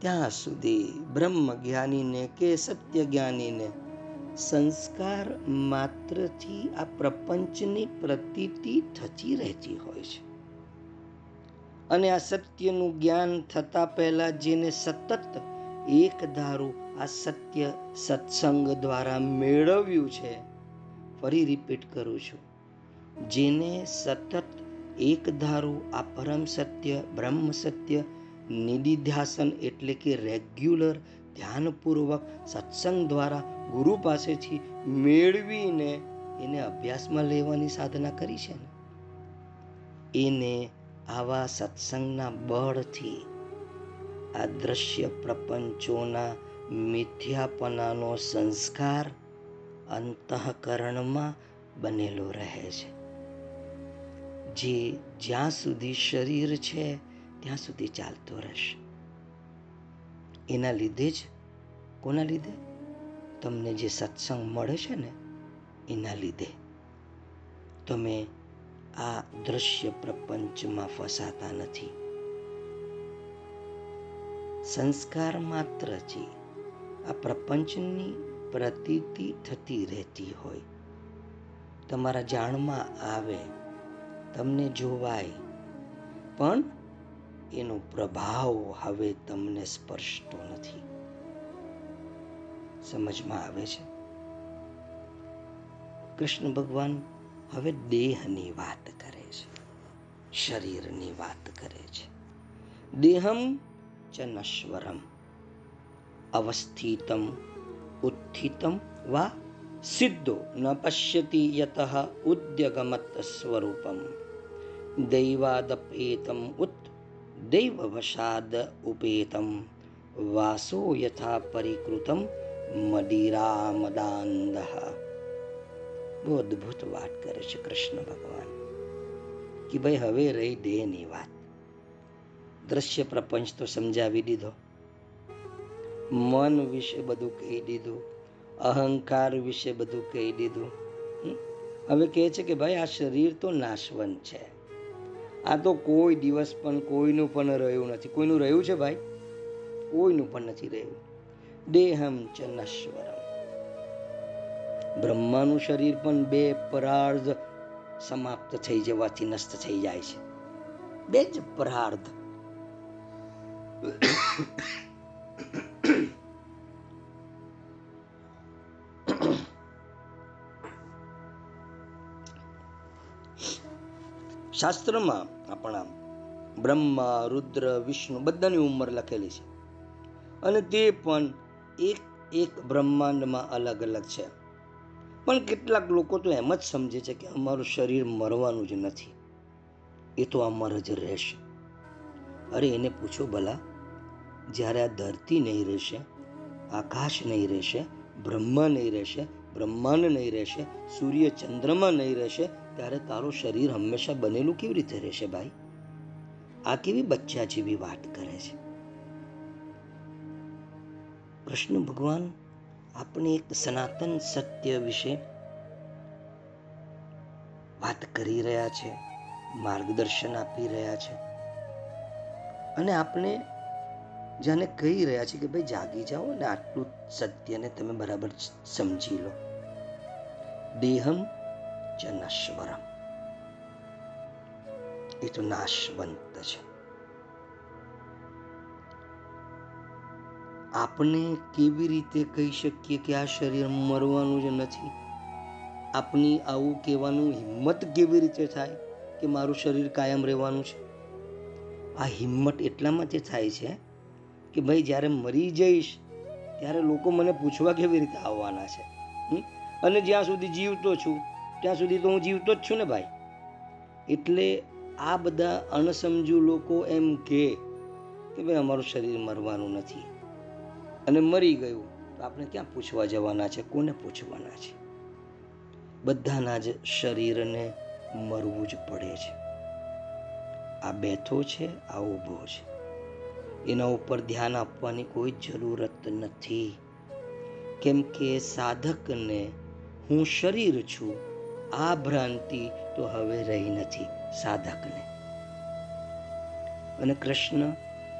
ત્યાં સુધી બ્રહ્મ જ્ઞાનીને કે સત્ય જ્ઞાનીને સંસ્કાર માત્રથી આ પ્રપંચની પ્રતીતિ થતી રહેતી હોય છે. અને આ સત્યનું જ્ઞાન થતા પહેલા જેને સતત એક ધારું આ સત્ય સત્સંગ દ્વારા મેળવ્યું છે, ફરી રિપીટ કરું છું. જેને સતત એક ધારું આ પરમ સત્ય, બ્રહ્મ સત્ય, નિધિધ્યાસન એટલે કે રેગ્યુલર ધ્યાનપૂર્વક સત્સંગ દ્વારા ગુરુ પાસેથી મેળવીને એને અભ્યાસમાં લેવાની સાધના કરી છે ને? એને આવા સત્સંગના બળથી આ દ્રશ્ય પ્રપંચોના મિથ્યાપનાનો સંસ્કાર અંતઃકરણમાં બનેલો રહે છે. જે જ્યાં સુધી શરીર છે, ત્યાં સુધી ચાલતો રહેશે. એના લીધે જ? કોના લીધે? તમને જે સત્સંગ મળે છે ને, એના લીધે. તમે આ દ્રશ્ય પ્રપંચમાં ફસાતા નથી. સંસ્કાર માત્રથી આ પ્રપંચની પ્રતીતિ થતી રહેતી હોય. તમારા જાણમાં આવે, તમને જોવાય, પણ એનો પ્રભાવ હવે તમને સ્પર્શતો નથી. સમજમાં આવે છે. કૃષ્ણ ભગવાન હવે દેહની વાત કરે છે, શરીરની વાત કરે છે. દેહમ ચ નશ્વરમ અવસ્થિતમ, ઉત્થિતમ વા સિદ્ધો ન પશ્યતિ યત ઉદ્યગમત સ્વરૂપમ. દૈવાદપેતમ ઉત દૈવવશાદ ઉપેતમ, વાસો યથા પરિકૃતમ મદિરામદાંધ બહુ અદ્ભુત વાત કરે છે કૃષ્ણ ભગવાન. કે ભાઈ હવે રહી દેહની વાત. દ્રશ્ય પ્રપંચ તો સમજાવી દીધો. મન વિશે બધું કહી દીધું. અહંકાર વિશે બધું કહી દીધું. હવે કહે છે કે ભાઈ આ શરીર તો નાશવંત છે. આ તો કોઈ દિવસ પણ કોઈનું પણ રહ્યું નથી. કોઈનું રહ્યું છે ભાઈ? કોઈનું પણ નથી રહ્યું. દેહમ ચ નશ્વરમ. બ્રહ્માનું શરીર પણ બે પરાર્ધ સમાપ્ત થઈ જવાથી નષ્ટ થઈ જાય છે. બે જ પરાર્ધ. શાસ્ત્રમાં આપણા બ્રહ્મા, રુદ્ર, વિષ્ણુ બધાની ઉંમર લખેલી છે. અને તે પણ એક એક બ્રહ્માંડમાં અલગ અલગ છે. પણ કેટલાક લોકો તો એમ જ સમજે છે કે અમારું શરીર મરવાનું જ નથી. એ તો અમર જ રહેશે. અરે એને પૂછો ભલા, જ્યારે આ ધરતી નહીં રહેશે, આકાશ નહીં રહેશે, બ્રહ્મા નહીં રહેશે, બ્રહ્માંડ નહીં રહેશે, સૂર્ય ચંદ્રમાં નહીં રહેશે, ત્યારે તારું શરીર હંમેશા બનેલું કેવી રીતે રહેશે ભાઈ? આ કેવી બચ્ચા જેવી વાત કરે છે? કૃષ્ણ ભગવાન આપણે એક સનાતન સત્ય વિશે વાત કરી રહ્યા છે માર્ગદર્શન આપી રહ્યા છે અને આપણે જાણે કહી રહ્યા છે કે ભાઈ જાગી જાઓ અને આટલું સત્યને તમે બરાબર સમજી લો દેહમ જ નશ્વરમ એ તો નાશવંત છે આપણે કેવી રીતે કહી શકીએ કે આ શરીર મરવાનું જ નથી? આપની આવું કહેવાનું હિંમત કેવી રીતે થાય કે મારું શરીર કાયમ રહેવાનું છે? આ હિંમત એટલા માટે થાય છે કે ભાઈ જ્યારે મરી જઈશ, ત્યારે લોકો મને પૂછવા કેવી રીતે આવવાના છે? અને જ્યાં સુધી જીવતો છું, ત્યાં સુધી તો હું જીવતો જ છું ને ભાઈ. એટલે આ બધા અણસમજુ લોકો એમ કહે કે ભાઈ અમારું શરીર મરવાનું નથી. અને મરી ગયું. તો આપણે ક્યાં પૂછવા જવાના છે? કોને પૂછવાના છે? બધાના જ શરીરને મરવું જ પડે છે. આ બેઠો છે, આ ઊભો છે. એના ઉપર ધ્યાન આપવાની કોઈ જરૂરત નથી. કેમ કે સાધકને હું શરીર છું, આ ભ્રાંતિ તો હવે રહી નથી સાધકને. અને કૃષ્ણ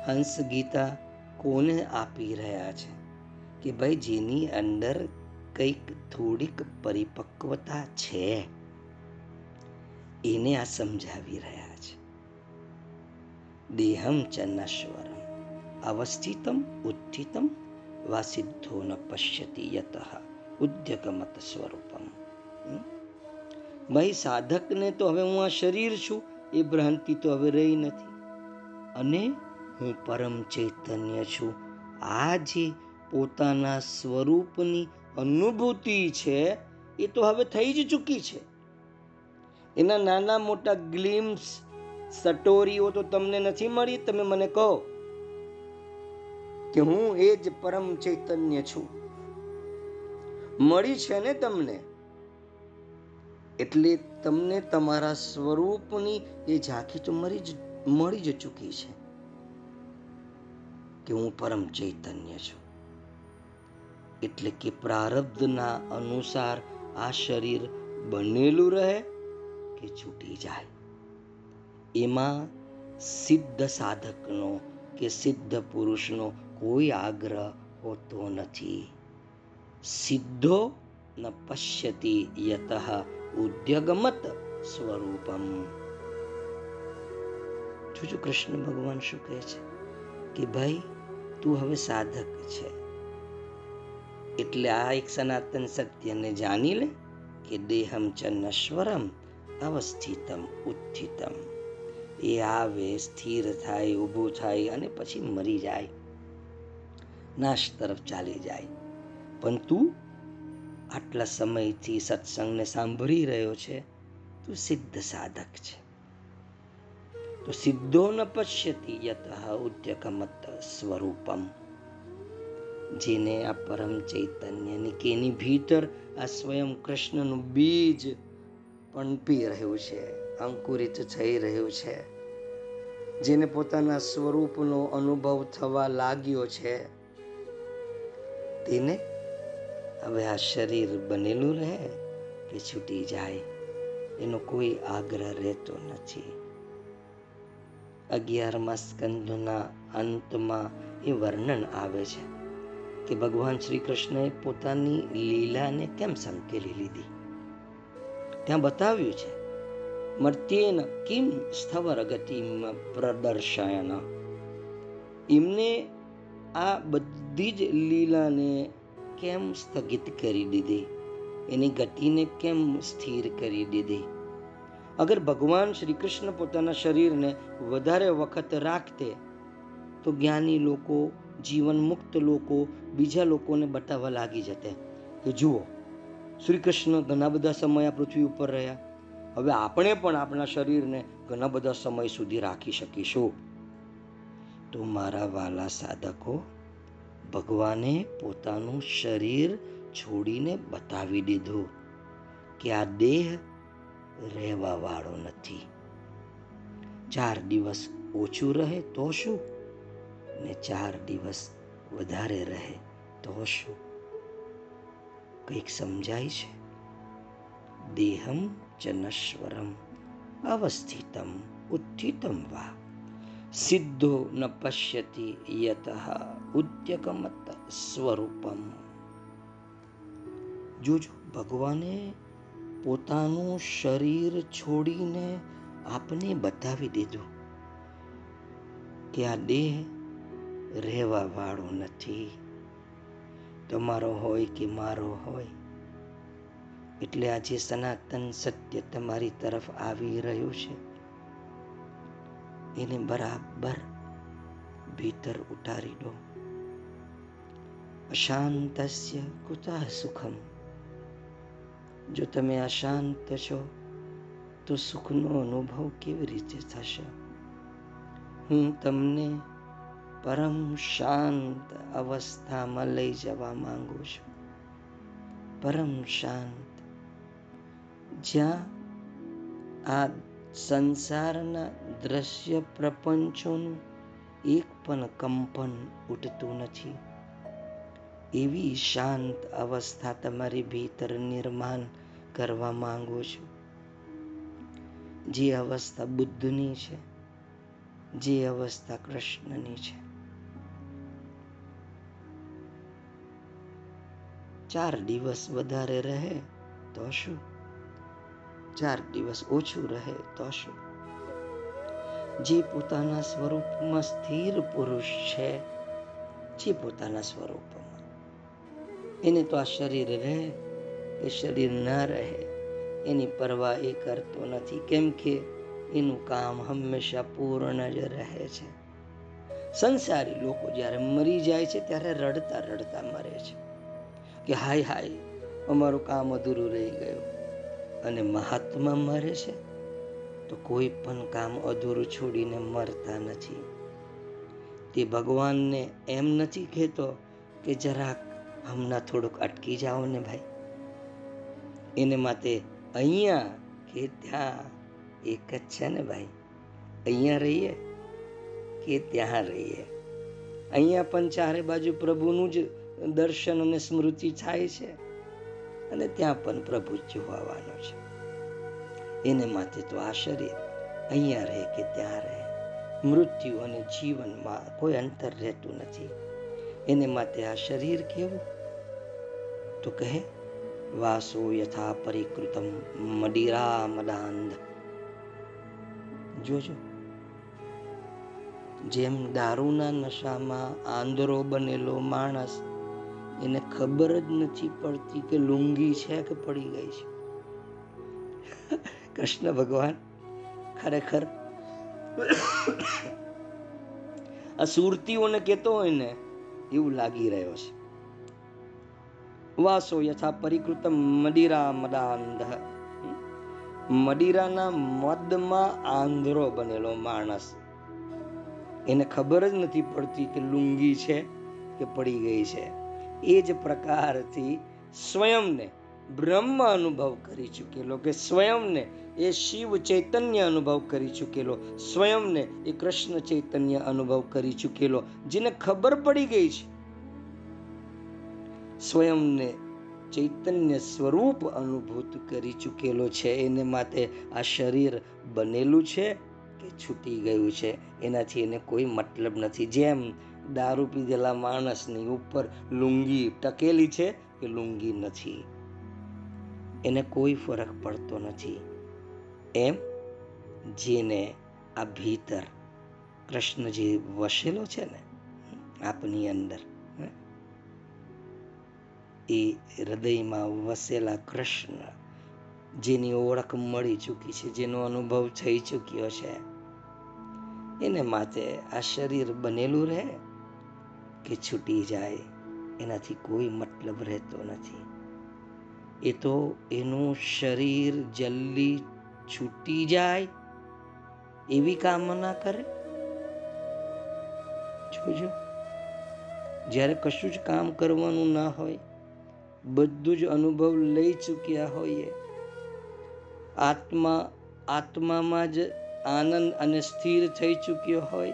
હંસ ગીતા કોને આપી રહ્યા છે? કે ભાઈ, જેની અંદર કંઈક થોડીક પરિપક્વતા છે, એને આ સમજાવી રહ્યા છે. દેહમ ચ અવસ્થિતમ ઉત્થિતમ વા સિદ્ધો ન પશ્યતિ યત, ઉદ્યગમત સ્વરૂપમ. ભાઈ, સાધકને તો હવે હું આ શરીર છું, એ ભ્રાંતિ તો હવે રહી નથી. અને હું પરમ ચૈતન્ય છું. આ જે પોતાના સ્વરૂપની અનુભૂતિ છે, એ તો હવે થઈ જ ચૂકી છે. એના નાના મોટા ગ્લિમ્સ સટોરીઓ તો તમને નથી મળી? તમે મને કહો કે હું એ જ પરમ ચૈતન્ય છું. મળી છે ને તમને? એટલે તમને તમારા સ્વરૂપની એ ઝાંખી તો મરી જ, મળી જ ચૂકી છે. કે હું પરમ ચૈતન્ય છું. એટલે કે પ્રારબ્ધના અનુસાર આ શરીર બનેલું રહે કે છૂટી જાય. એમાં સિદ્ધ સાધકનો કે સિદ્ધ પુરુષનો કોઈ આગ્રહ હોતો નથી. સિદ્ધો ન પશ્યતિ યત ઉદ્યગમત સ્વરૂપમ. જોજો કૃષ્ણ ભગવાન શું કહે છે? કે ભાઈ તું હવે સાધક છે. એટલે આ એક સનાતન સત્યને જાણી લે કે દેહમ ચ નશ્વરમ અવસ્થિતમ ઉત્થિતમ. એ આવે, સ્થિર થાય, ઊભો થાય અને પછી મરી જાય. નાશ તરફ ચાલી જાય. પણ તું આટલા સમયથી સત્સંગને સાંભળી રહ્યો છે, તું સિદ્ધ સાધક છે. તો સિદ્ધો ન પશ્યતિ યત ઉદ્યકમત સ્વરૂપમ જેને આ પરમ ચૈતન્યની કેની ભીતર આ સ્વયં કૃષ્ણનું બીજ પણપી રહ્યું છે, અંકુરિત થઈ રહ્યું છે, જેને પોતાના સ્વરૂપનો અનુભવ થવા લાગ્યો છે, તેને હવે આ શરીર બનેલું રહે કે છૂટી જાય, એનો કોઈ આગ્રહ રહેતો નથી. અગિયારમા સ્કંદના અંતમાં એ વર્ણન આવે છે કે ભગવાન શ્રી કૃષ્ણએ પોતાની લીલાને કેમ સંકેલી લીધી? ત્યાં બતાવ્યું છે, મર્ત્યેન કિમ સ્થવર ગતિમાં પ્રદર્શયન. એમને આ બધી જ લીલાને કેમ સ્થગિત કરી દીધી? એની ગતિને કેમ સ્થિર કરી દીધી? અગર ભગવાન શ્રી કૃષ્ણ પોતાના શરીરને વધારે વખત રાખતે, તો જ્ઞાની લોકો જીવન મુક્ત લોકો બીજા લોકોને બતાવવા લાગી જતે. કે જુઓ શ્રી કૃષ્ણ ઘણા બધા સમય આ પૃથ્વી ઉપર રહ્યા. હવે આપણે પણ આપણા શરીરને ઘણા બધા સમય સુધી રાખી શકીશું. તો મારા વાલા સાધકો, ભગવાને પોતાનું શરીર છોડીને બતાવી દીધું કે આ દેહ રહેવા વાળો નથી. ચાર દિવસ ઓછું રહે તો શું? ને ચાર દિવસ વધારે રહે તો શું? કંઈક સમજાય છે? દેહમ ચ અવસ્થિતમ ઉત્થિતમ વા. સિદ્ધો ન પશ્યતિ યત ઉદ્યગમત સ્વરૂપમ. જોજો, ભગવાને પોતાનું શરીર છોડીને આપને બતાવી દીધું કે આ દેહ રહેવા વાળો નથી. તમારો હોય કે મારો હોય, એટલે આજે સનાતન સત્ય તમારી તરફ આવી રહ્યું છે. એને બરાબર ભીતર ઉતારી દો. અશાંતસ્ય કુતા સુખમ. જો તમે અશાંત છો, તો સુખનો અનુભવ કેવી રીતે થશે? હું તમને પરમ શાંત અવસ્થામાં લઈ જવા માંગુ છું. પરમ શાંત. જ્યાં આ સંસારના દ્રશ્ય પ્રપંચોનું એક પણ કંપન ઉઠતું નથી. એવી શાંત અવસ્થા તમારી ભીતર નિર્માણ કરવા માંગુ છું. જે અવસ્થા બુદ્ધની છે, જે અવસ્થા કૃષ્ણની છે. ચાર દિવસ વધારે રહે તો શું? ચાર દિવસ ઓછું રહે તો શું? જે પોતાના સ્વરૂપમાં સ્થિર પુરુષ છે, જે પોતાના સ્વરૂપમાં એને તો આ શરીર રહે કે શરીર ન રહે, એની પરવા એ કરતો નથી. કેમ કે એનું કામ હંમેશા પૂર્ણ જ રહે છે. સંસારી લોકો જ્યારે મરી જાય છે, ત્યારે રડતા રડતા મરે છે. કે હાય હાય, અમારું કામ અધૂરું રહી ગયું અને મહાત્મા મરે છે, તો કોઈ પણ કામ અધૂરું છોડીને મરતા નથી. તે ભગવાનને એમ નથી કહેતો કે જરાક હમણાં થોડુંક અટકી જાઓ ને ભાઈ. એને માટે અહીંયા કે ત્યાં એક જ છે ને ભાઈ. અહીંયા રહીએ કે ત્યાં રહીએ. અહીંયા પણ ચારે બાજુ પ્રભુનું જ દર્શન અને સ્મૃતિ થાય છે અને ત્યાં પણ પ્રભુ જોવાનો છે. એને માટે તો આ શરીર અહીંયા રહે કે ત્યાં રહે. મૃત્યુ અને જીવનમાં કોઈ અંતર રહેતું નથી. એને માટે આ શરીર કેવું? તો કહે વાસો યથા પરિકૃતમ મડિરા મદાંધ જોજો જેમ દારૂના નશામાં આંધળો બનેલો માણસ, એને ખબર જ નથી પડતી કે લુંગી છે કે પડી ગઈ છે. કૃષ્ણ ભગવાન, ખરેખર આ સુરતીઓને કહેતો હોય ને, એવું લાગી રહ્યો છે. વાસો યથા પરિકૃત મદિરા મદાંધ મદિરાના મદમાં આંધળો બનેલો માણસ. એને ખબર જ નથી પડતી કે લુંગી છે કે પડી ગઈ છે. એ જ પ્રકારથી સ્વયંને બ્રહ્મ અનુભવ કરી ચૂકેલો કે સ્વયંને એ શિવ ચૈતન્ય અનુભવ કરી ચૂકેલો. સ્વયંને એ કૃષ્ણ ચૈતન્ય અનુભવ કરી ચૂકેલો. જેને ખબર પડી ગઈ છે સ્વયંને ચૈતન્ય સ્વરૂપ અનુભૂત કરી ચૂકેલો છે. એને માટે આ શરીર બનેલું છે કે છૂટી ગયું છે? એનાથી એને કોઈ મતલબ નથી. જેમ દારૂ પીધેલા માણસની ઉપર લુંગી ટકેલી છે કે લુંગી નથી. એને કોઈ ફરક પડતો નથી. એમ જેને આ ભીતર કૃષ્ણ જે વસેલો છે ને આપની અંદર. એ હૃદયમાં વસેલા કૃષ્ણ, જેની ઓળખ મળી ચૂકી છે, જેનો અનુભવ થઈ ચૂક્યો છે. એને માટે આ શરીર બનેલું રહે કે છૂટી જાય, એનાથી કોઈ મતલબ રહેતો નથી. એ તો એનું શરીર જલ્દી છૂટી જાય એવી કામના કરે? જોજો. જ્યારે કશું જ કામ કરવાનું ના હોય બધું જ અનુભવ લઈ ચૂક્યા હોઈએ. આત્મા, આત્મામાં જ આનંદ અને સ્થિર થઈ ચૂક્યો હોય.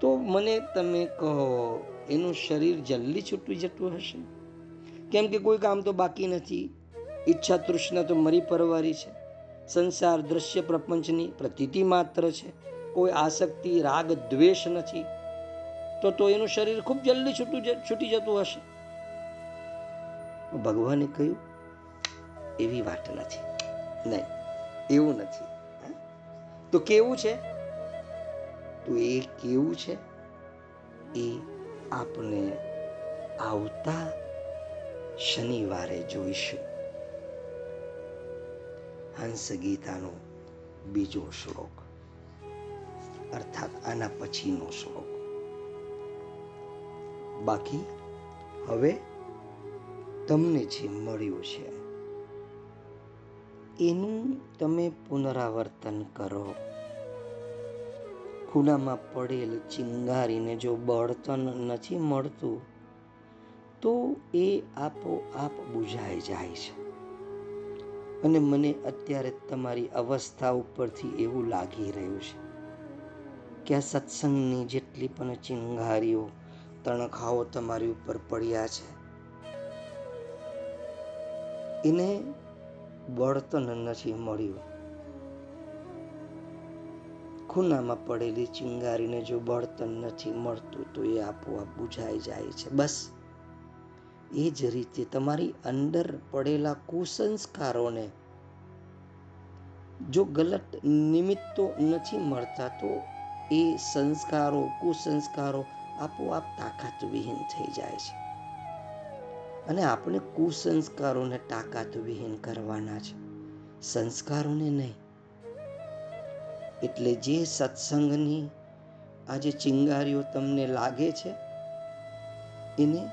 તો મને તમે કહો, એનું શરીર જલ્દી છૂટી જતું હશે? કેમ કે કોઈ કામ તો બાકી નથી. ઈચ્છા તૃષ્ણા તો મરી પરવારી છે. સંસાર, દ્રશ્ય, પ્રપંચની પ્રતીતિ માત્ર છે. કોઈ આસક્તિ, રાગ, દ્વેષ નથી. તો તો એનું શરીર ખૂબ જલ્દી છૂટું છૂટી જતું હશે. ભગવાને કહ્યું, એવી વાત નથી. નહીં, એવું નથી. તો કેવું છે? તો એ કેવું છે એ આપણે આવતા શનિવારે જોઈશું. હંસ ગીતાનો બીજો શ્લોક, અર્થાત આના પછીનો શ્લોક. બાકી હવે તમને જે મળ્યું છે, એનું તમે પુનરાવર્તન કરો. ખૂણામાં પડેલ ચિંગારીને જો બળતન નથી મળતું, તો એ આપોઆપ બુઝાઈ જાય છે. અને મને અત્યારે તમારી અવસ્થા ઉપરથી એવું લાગી રહ્યું છે કે આ સત્સંગની જેટલી પણ ચિંગારીઓ, તણખાઓ તમારી ઉપર પડ્યા છે એને બળતણ નથી મળ્યું. ખૂનામાં પડેલી ચિંગારીને જો બળતણ નથી મળતું, તો એ આપોઆપ બુઝાઈ જાય છે. બસ, એ જ રીતે તમારી અંદર પડેલા કુસંસ્કારોને જો ગલત નિમિત્તો નથી મળતા, તો એ સંસ્કારો, કુસંસ્કારો આપોઆપ તાકાત વિહીન થઈ જાય છે. અને આપણે કુસંસ્કારોને તાકાત વિહીન કરવાના છે. સંસ્કારોને નહીં. એટલે જે સત્સંગની આજે ચિંગારીઓ તમને લાગે છે, એને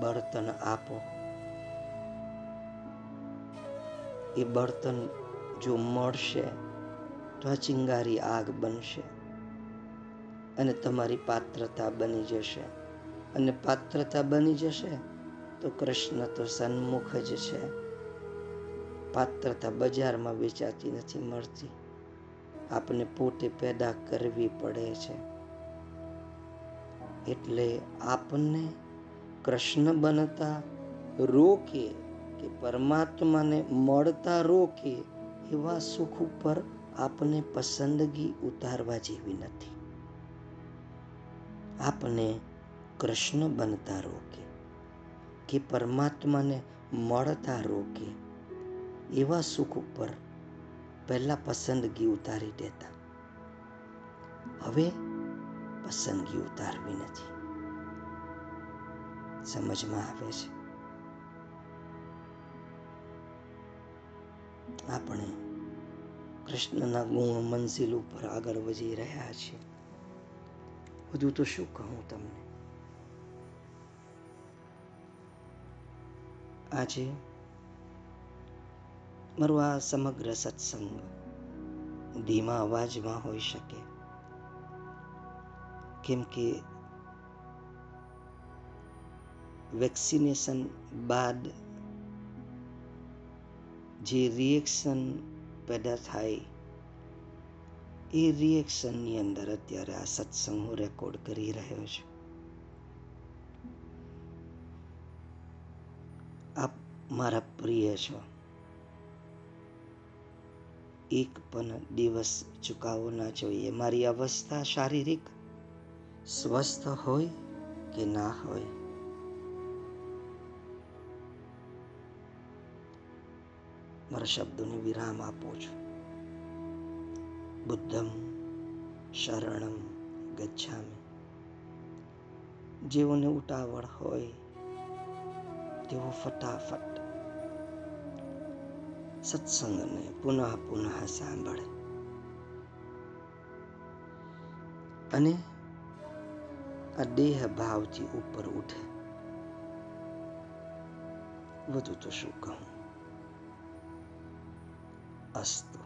બળતન આપો. એ બળતન જો મળશે, તો આ ચિંગારી આગ બનશે અને તમારી પાત્રતા બની જશે. અને પાત્રતા બની જશે તો કૃષ્ણ તો સન્મુખ જ છે. પાત્રતા બજારમાં વેચાતી નથી મળતી. આપને પોતે પેદા કરવી પડે છે. એટલે આપણને કૃષ્ણ બનતા રોકે કે પરમાત્માને મળતા રોકે એવા સુખ ઉપર આપને પસંદગી ઉતારવા જેવી નથી. આપને કૃષ્ણ બનતા રોકે. કે પરમાત્માને મળતા રોકે, એવા સુખ ઉપર પહેલા પસંદગી ઉતારી દેતા. હવે પસંદગી ઉતારવી નથી. સમજમાં આવે છે? આપણે કૃષ્ણના ગુણ મંજિલ ઉપર આગળ વધી રહ્યા છીએ. વધુ તો શું કહું તમને? આજે મારો આ સમગ્ર સત્સંગ ધીમા અવાજમાં હોઈ શકે. કેમ કે વેક્સિનેશન બાદ જે રિએક્શન પેદા થાય, એ રિએક્શનની અંદર અત્યારે આ સત્સંગ હું રેકોર્ડ કરી રહ્યો છું. મારા પ્રિય છો. એક પણ દિવસ ચૂકાવો ના જોઈએ. મારી અવસ્થા શારીરિક સ્વસ્થ હોય કે ના હોય? મારા શબ્દોને વિરામ આપું છું. બુદ્ધમ શરણમ ગચ્છામી. જેઓને ઉતાવળ હોય, તેઓ ફટાફટ સત્સંગને પુનઃ પુનઃ સાંભળે. અને આ દેહ ભાવથી ઉપર ઉઠે. વધુ તો શું કહું? અસ્તુ